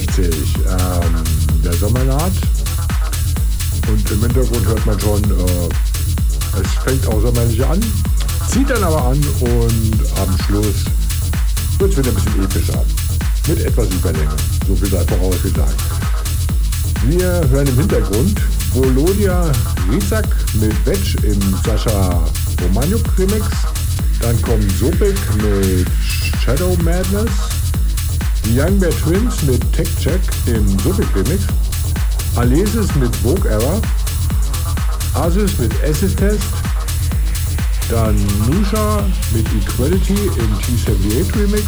64 ähm, der Sommer naht. Und im Hintergrund hört man schon, äh, es fängt auch sommerlich an, zieht dann aber an und am Schluss wird es wieder ein bisschen epischer. Mit etwas Überlänge. So viel sei vorausgesagt. Wir hören im Hintergrund Volodia Rizak mit Vetsch im Sascha Romanuk Remix. Dann kommt Sobek mit Shadow Madness. Die Young Bear Twins mit Tech Check im Subic Remix, Alesis mit Vogue Error, Asus mit Acid Test, dann Nusha mit Equality im T78 Remix,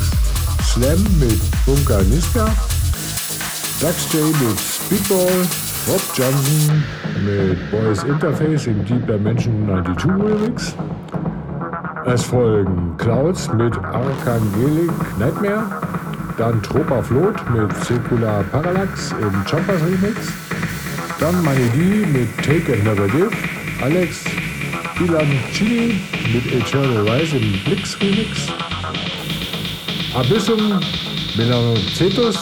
Slam mit Bunker Niska, Dax J mit Speedball, Rob Johnson mit Boys Interface im Deep Dimension 92 Remix. Es folgen Clouds mit Archangelic Nightmare, dann Tropa Float mit Circular Parallax im Choppers Remix. Dann Manidi mit Take and Never Give. Alex Ilan Chini mit Eternal Rise im Blix Remix. Abyssum Melanocetus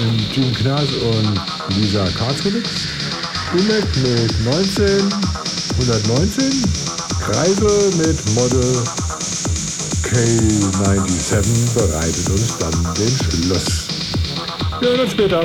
im Jim Knas und Lisa Katz Remix. Umek mit 19 119. Kreisel mit Model K97 bereitet uns dann den Schluss. Wir hören uns später.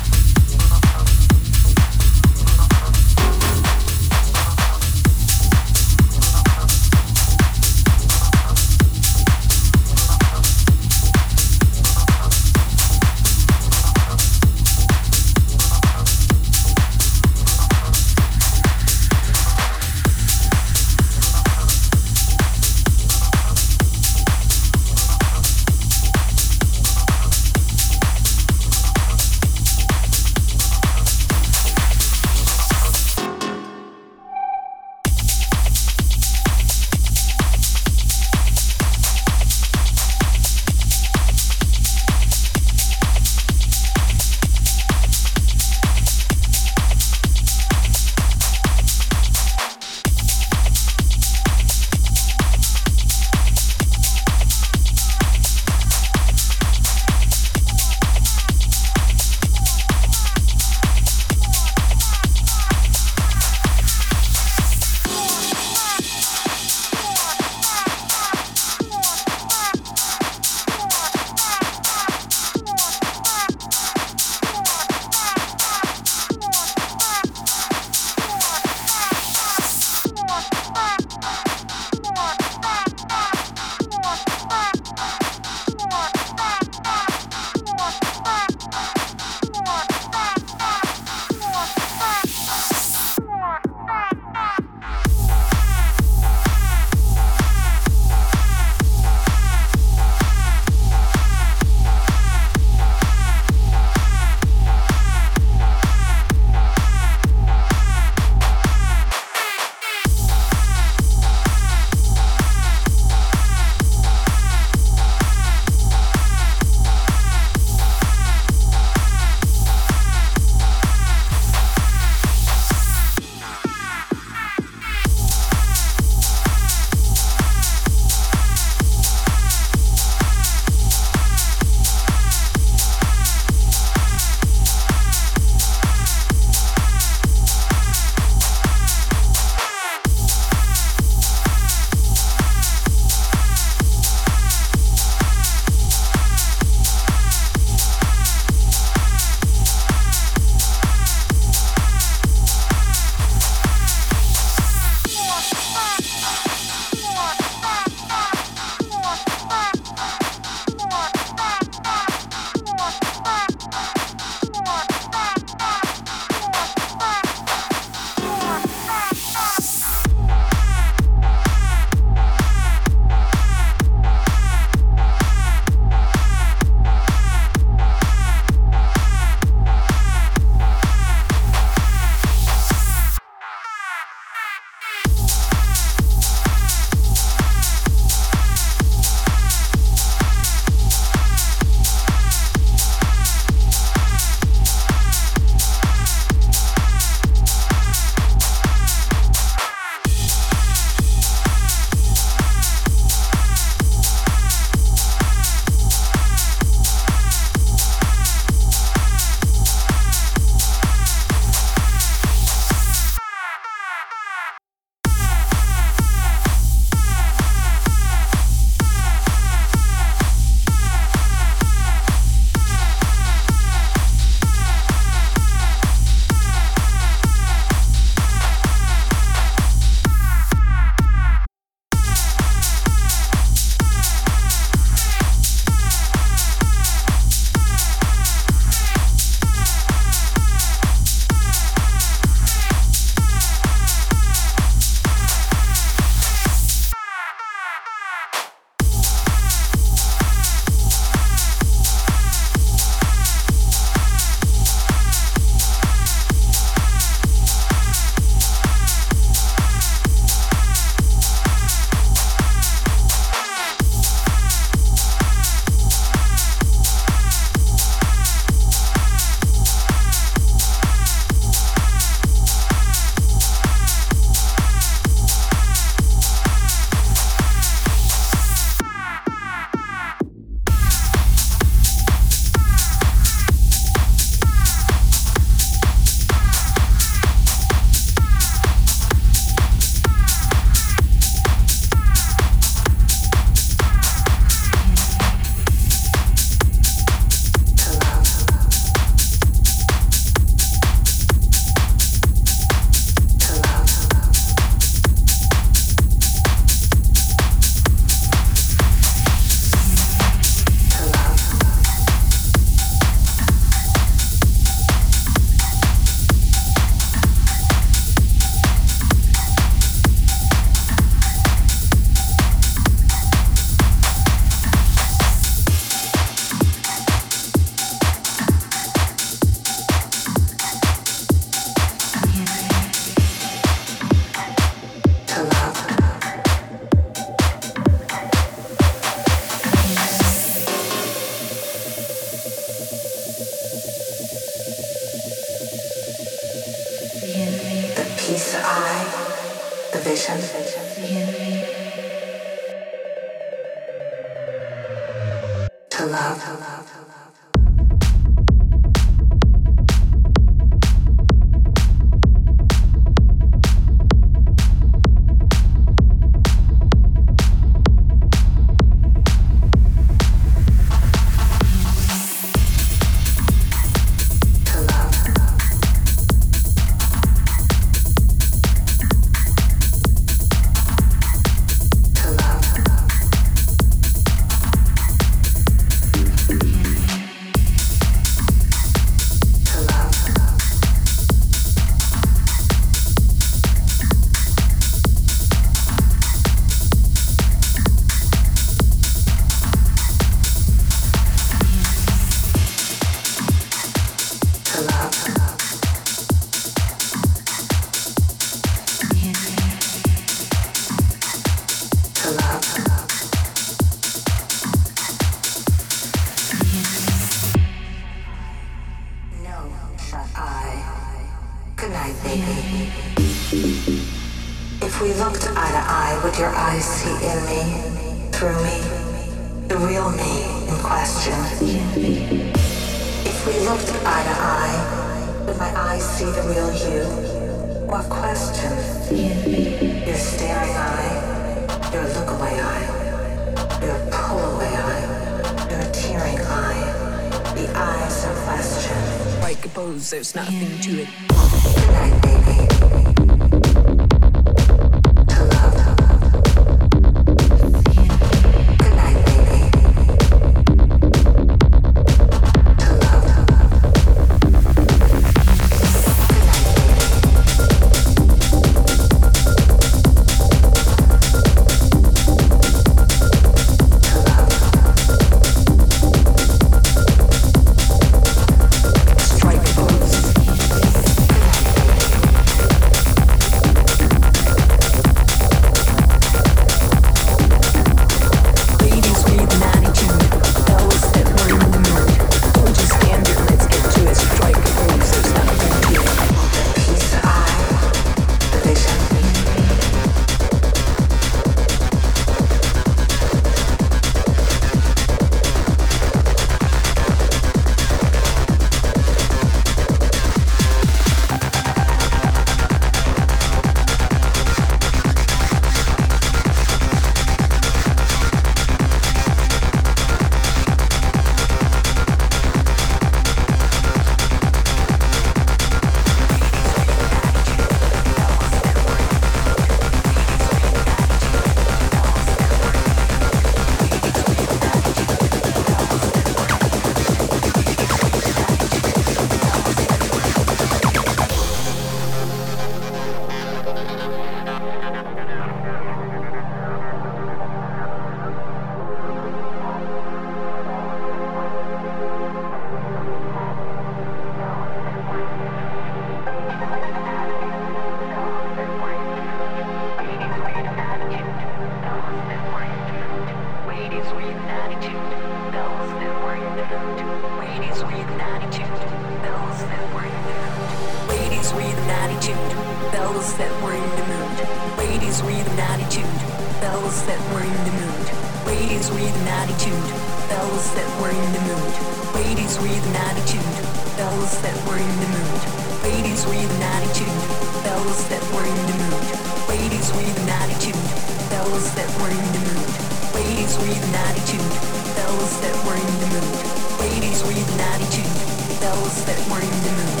sweet attitude, those that were in the mood.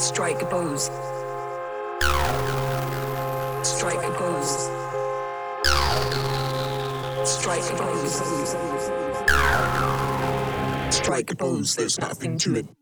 Strike a pose. Strike a pose. Strike a pose. Strike a pose, there's nothing to it.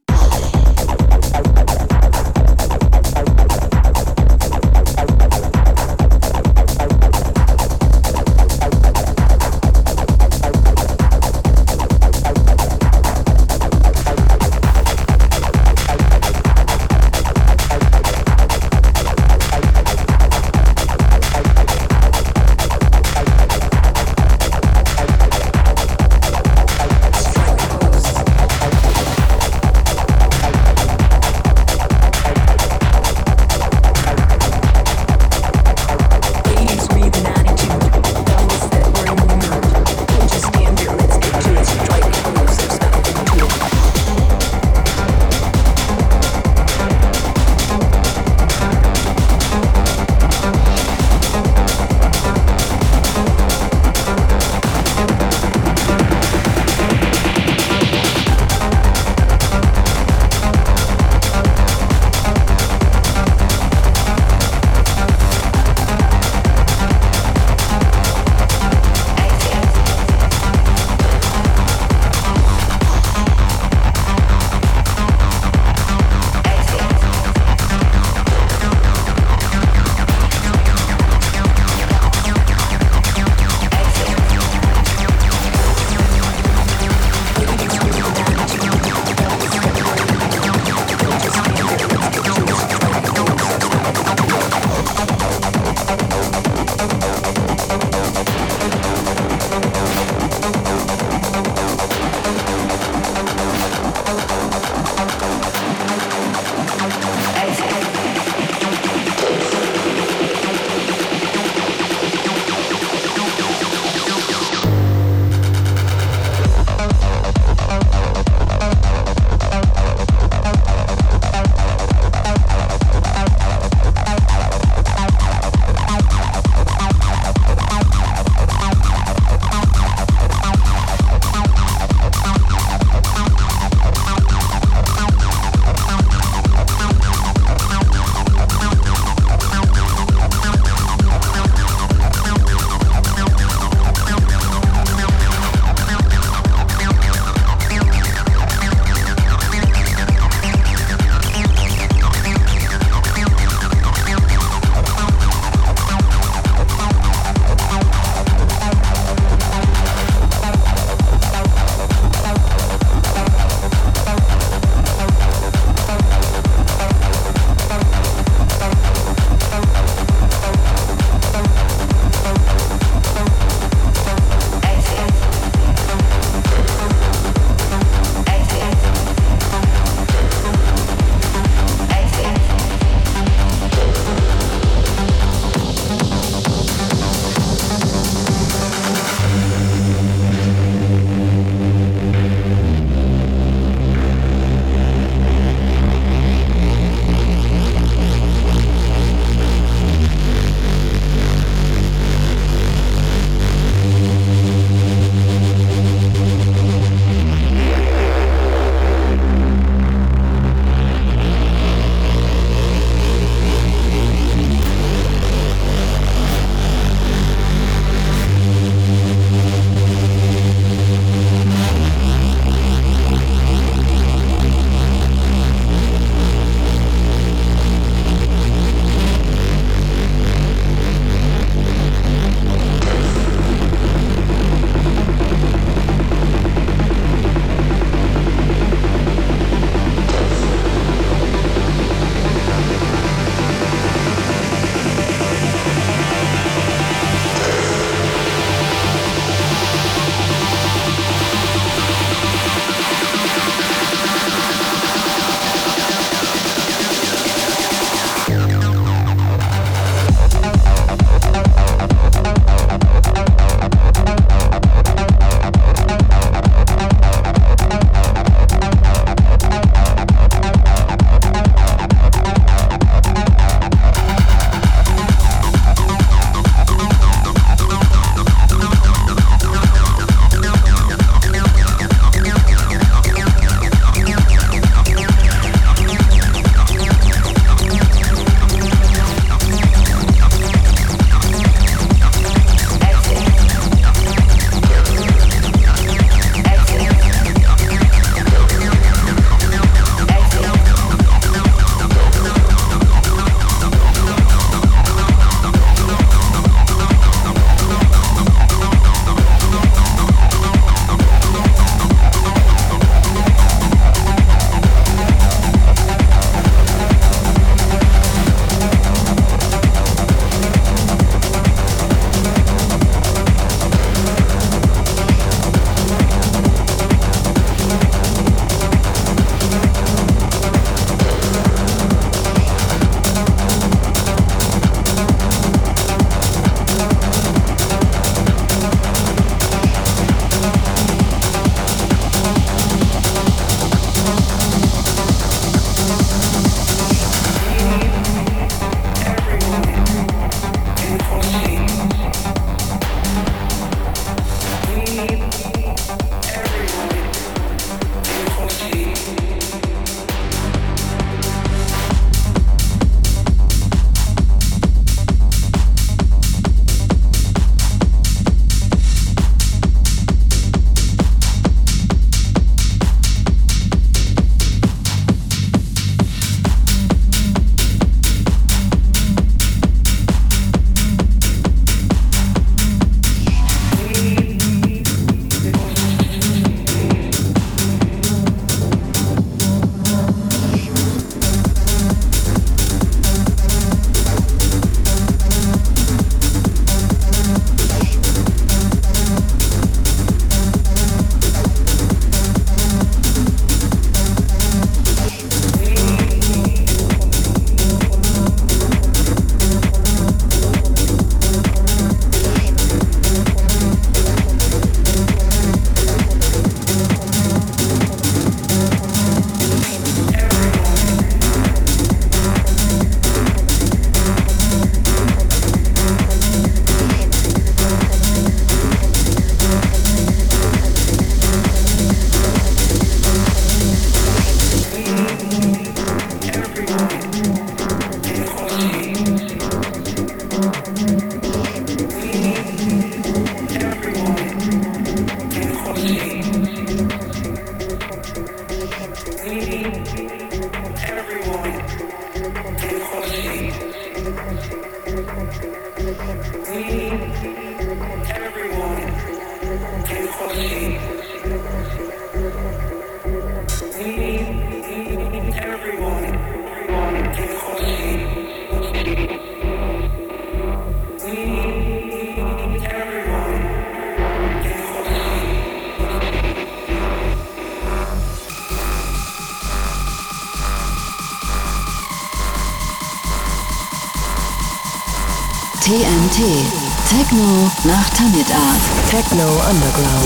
Techno Underground.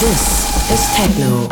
This is Techno.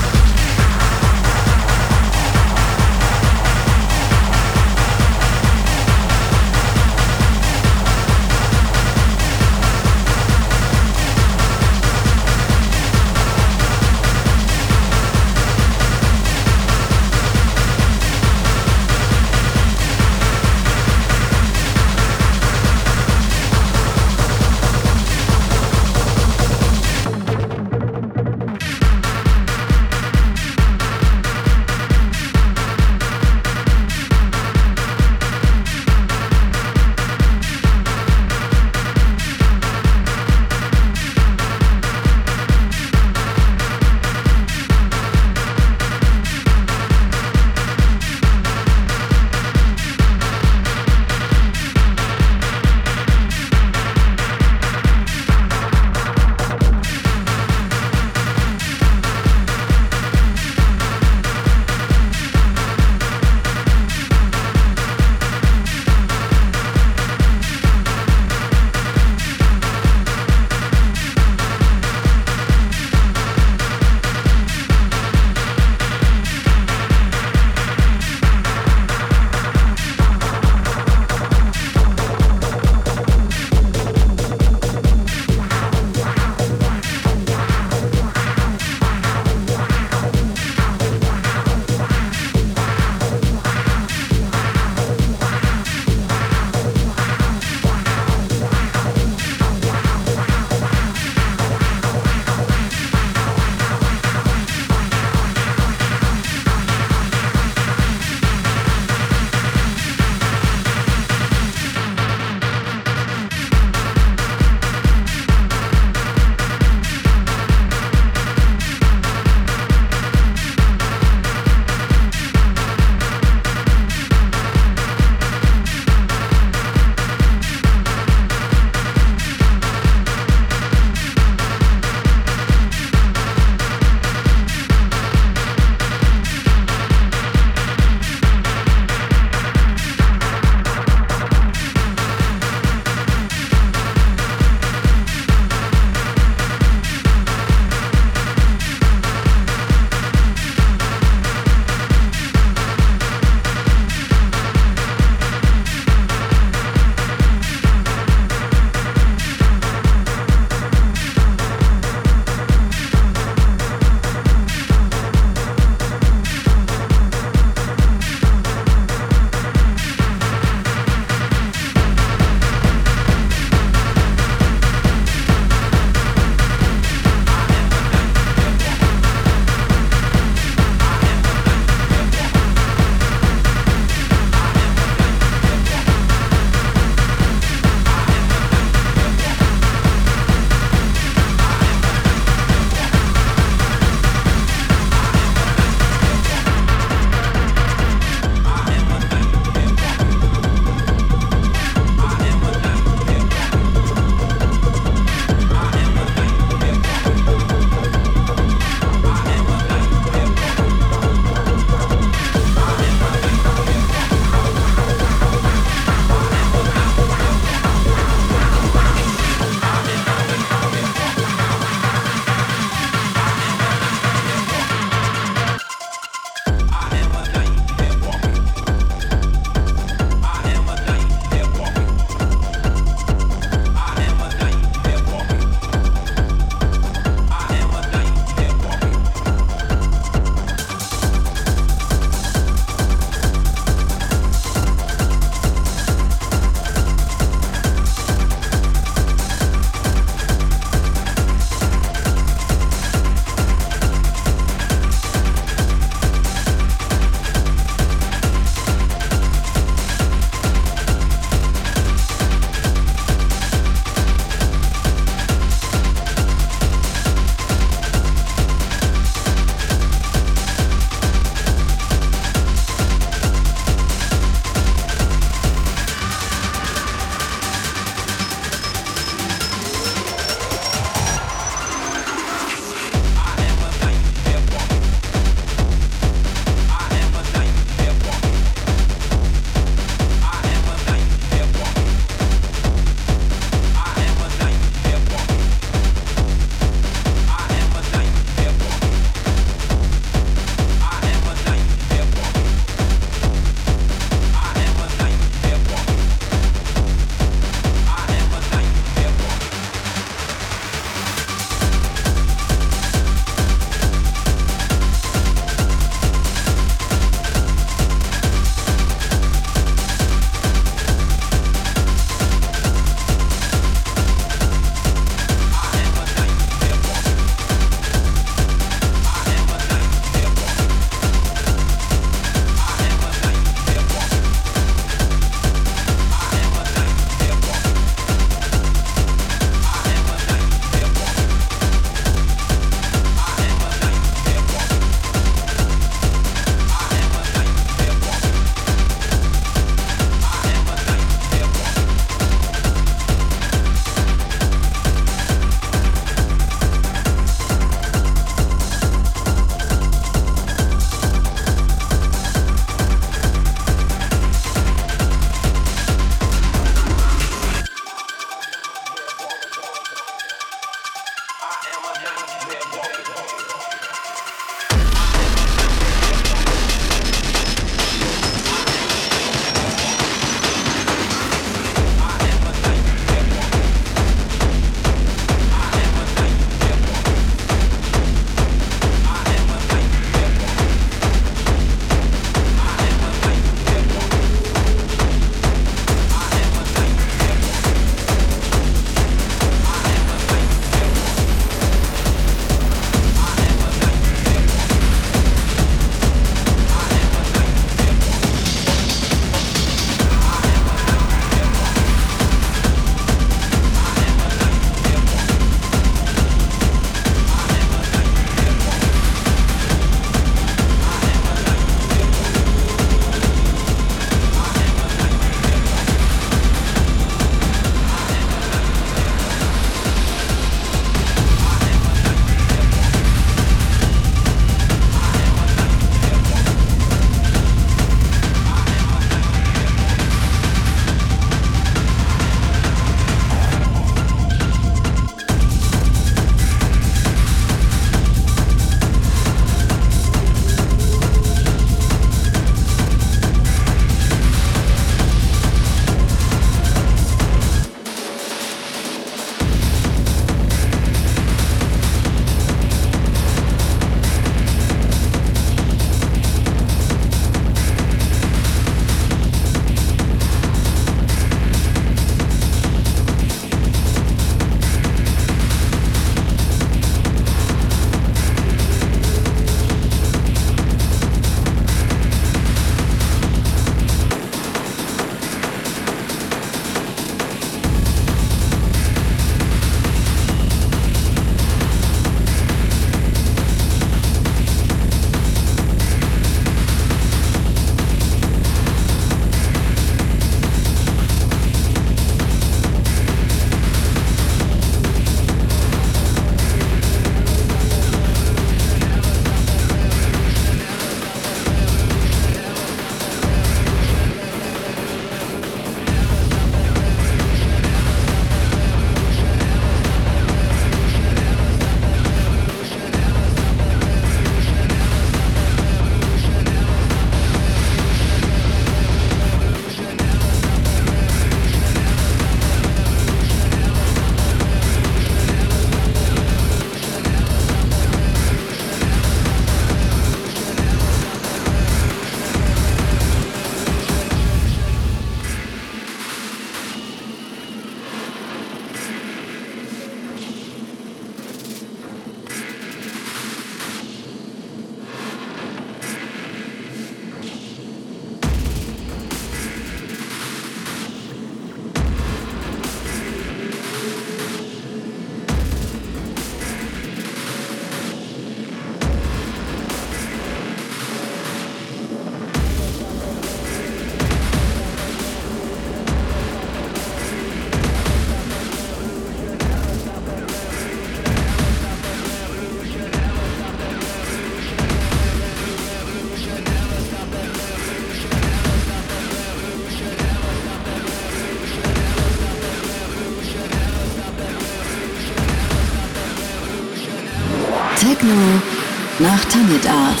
Nach Tanit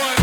one.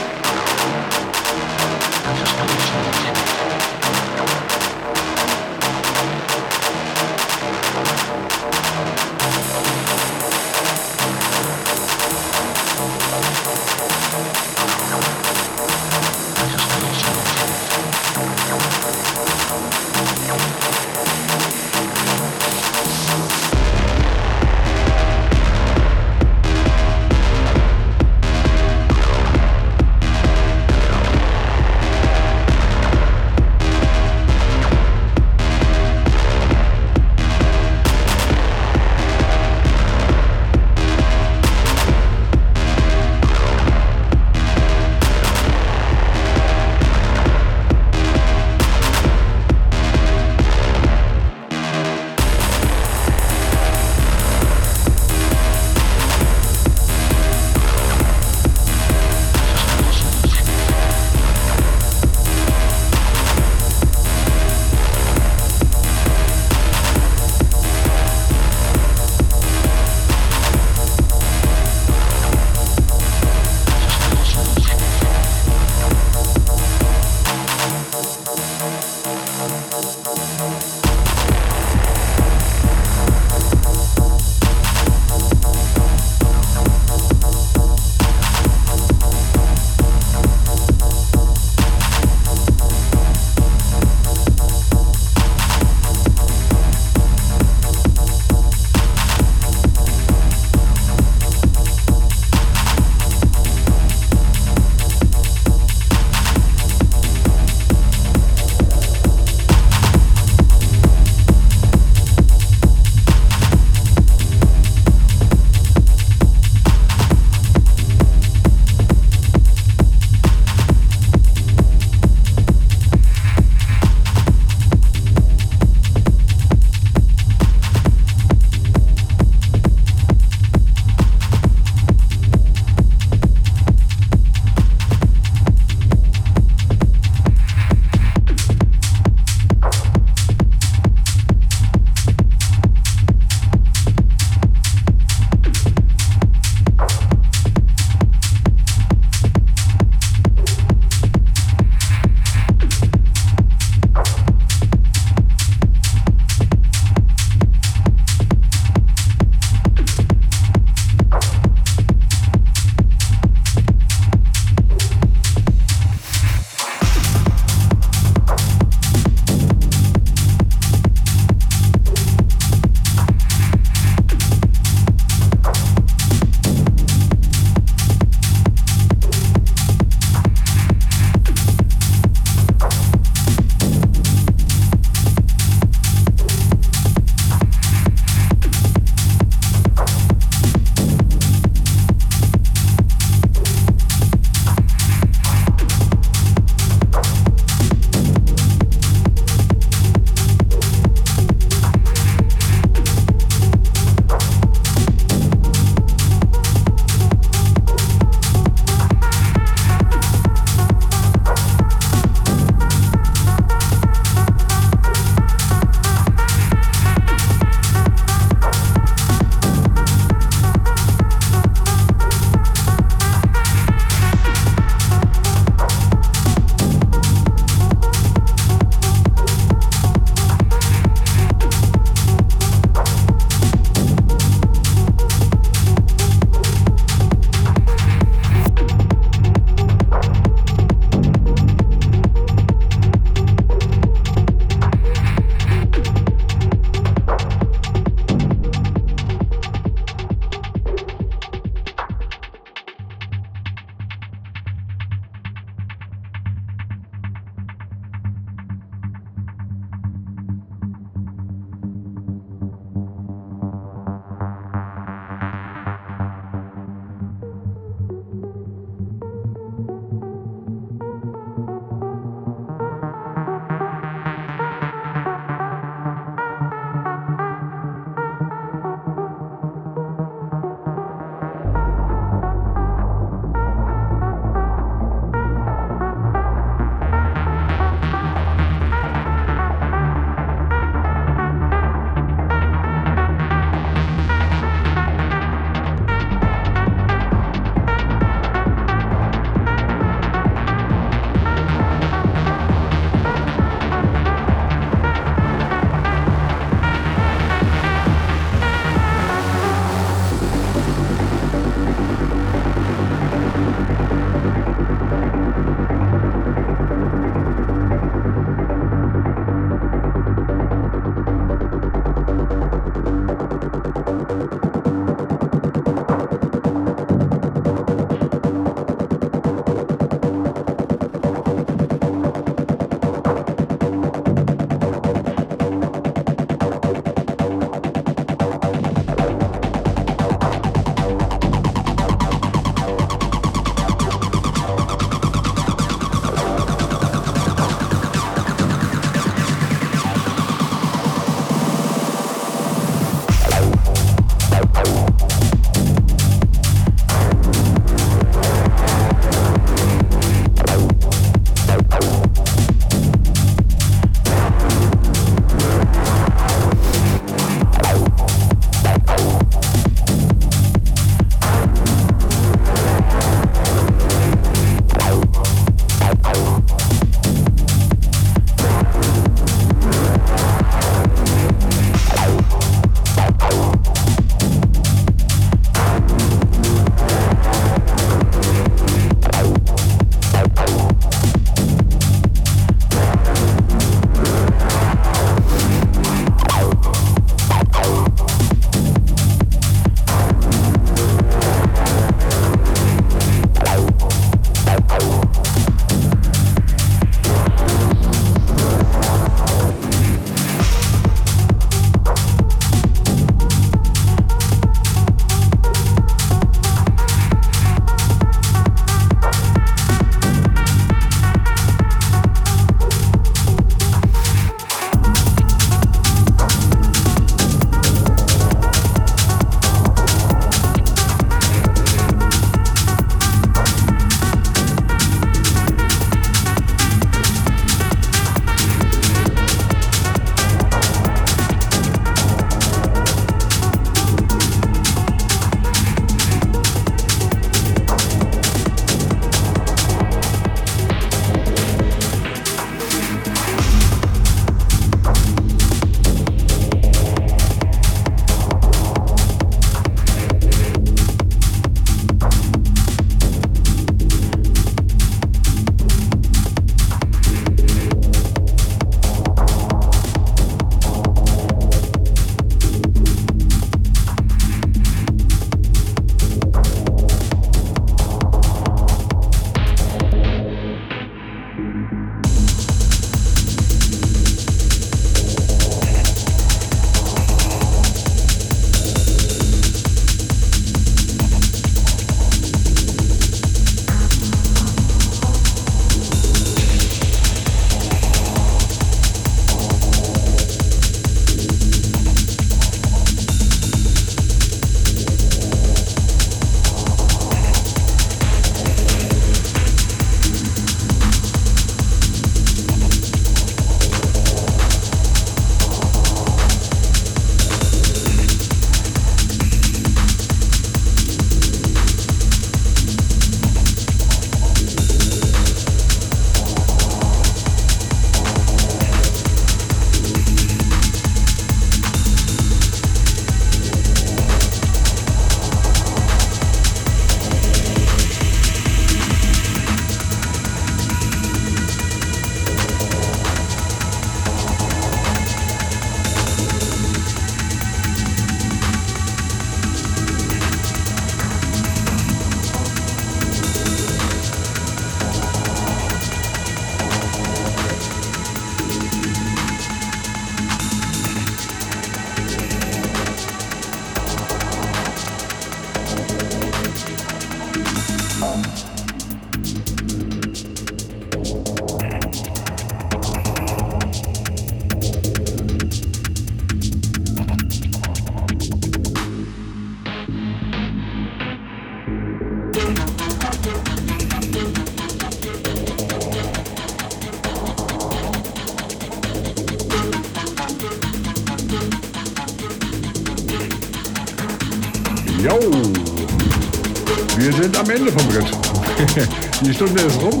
Die Stunde ist rum.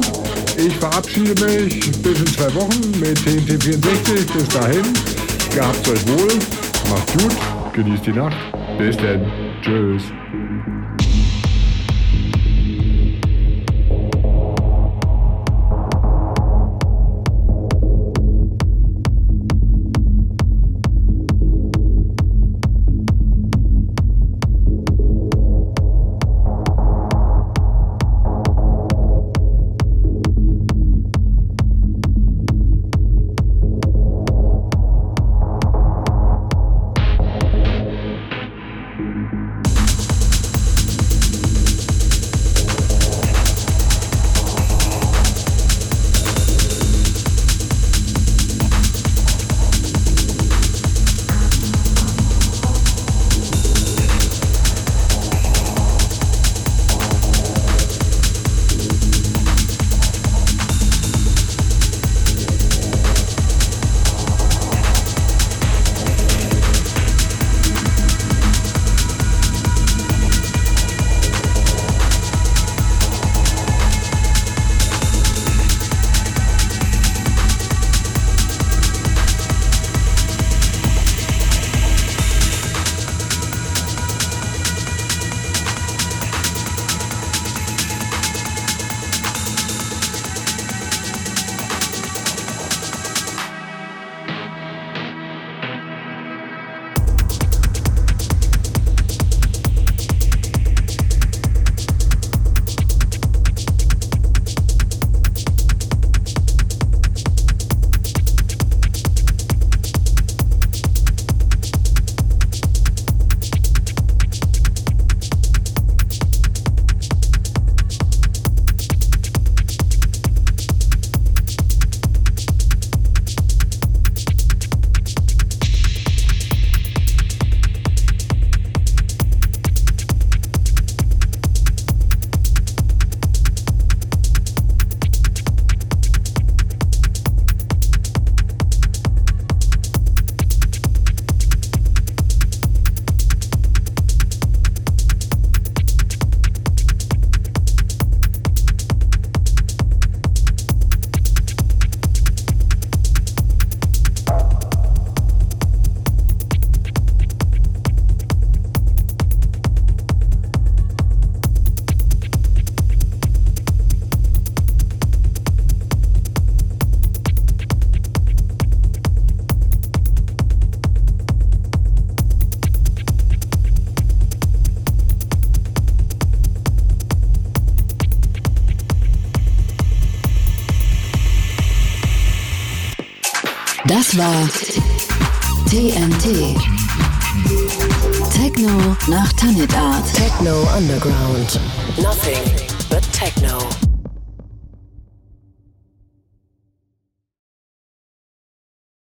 Ich verabschiede mich bis in zwei Wochen mit TNT 64. Bis dahin, gehabt euch wohl, macht gut, genießt die Nacht. Bis denn. Tschüss. War TNT. Techno nach Tanit Art. Techno Underground. Nothing but techno.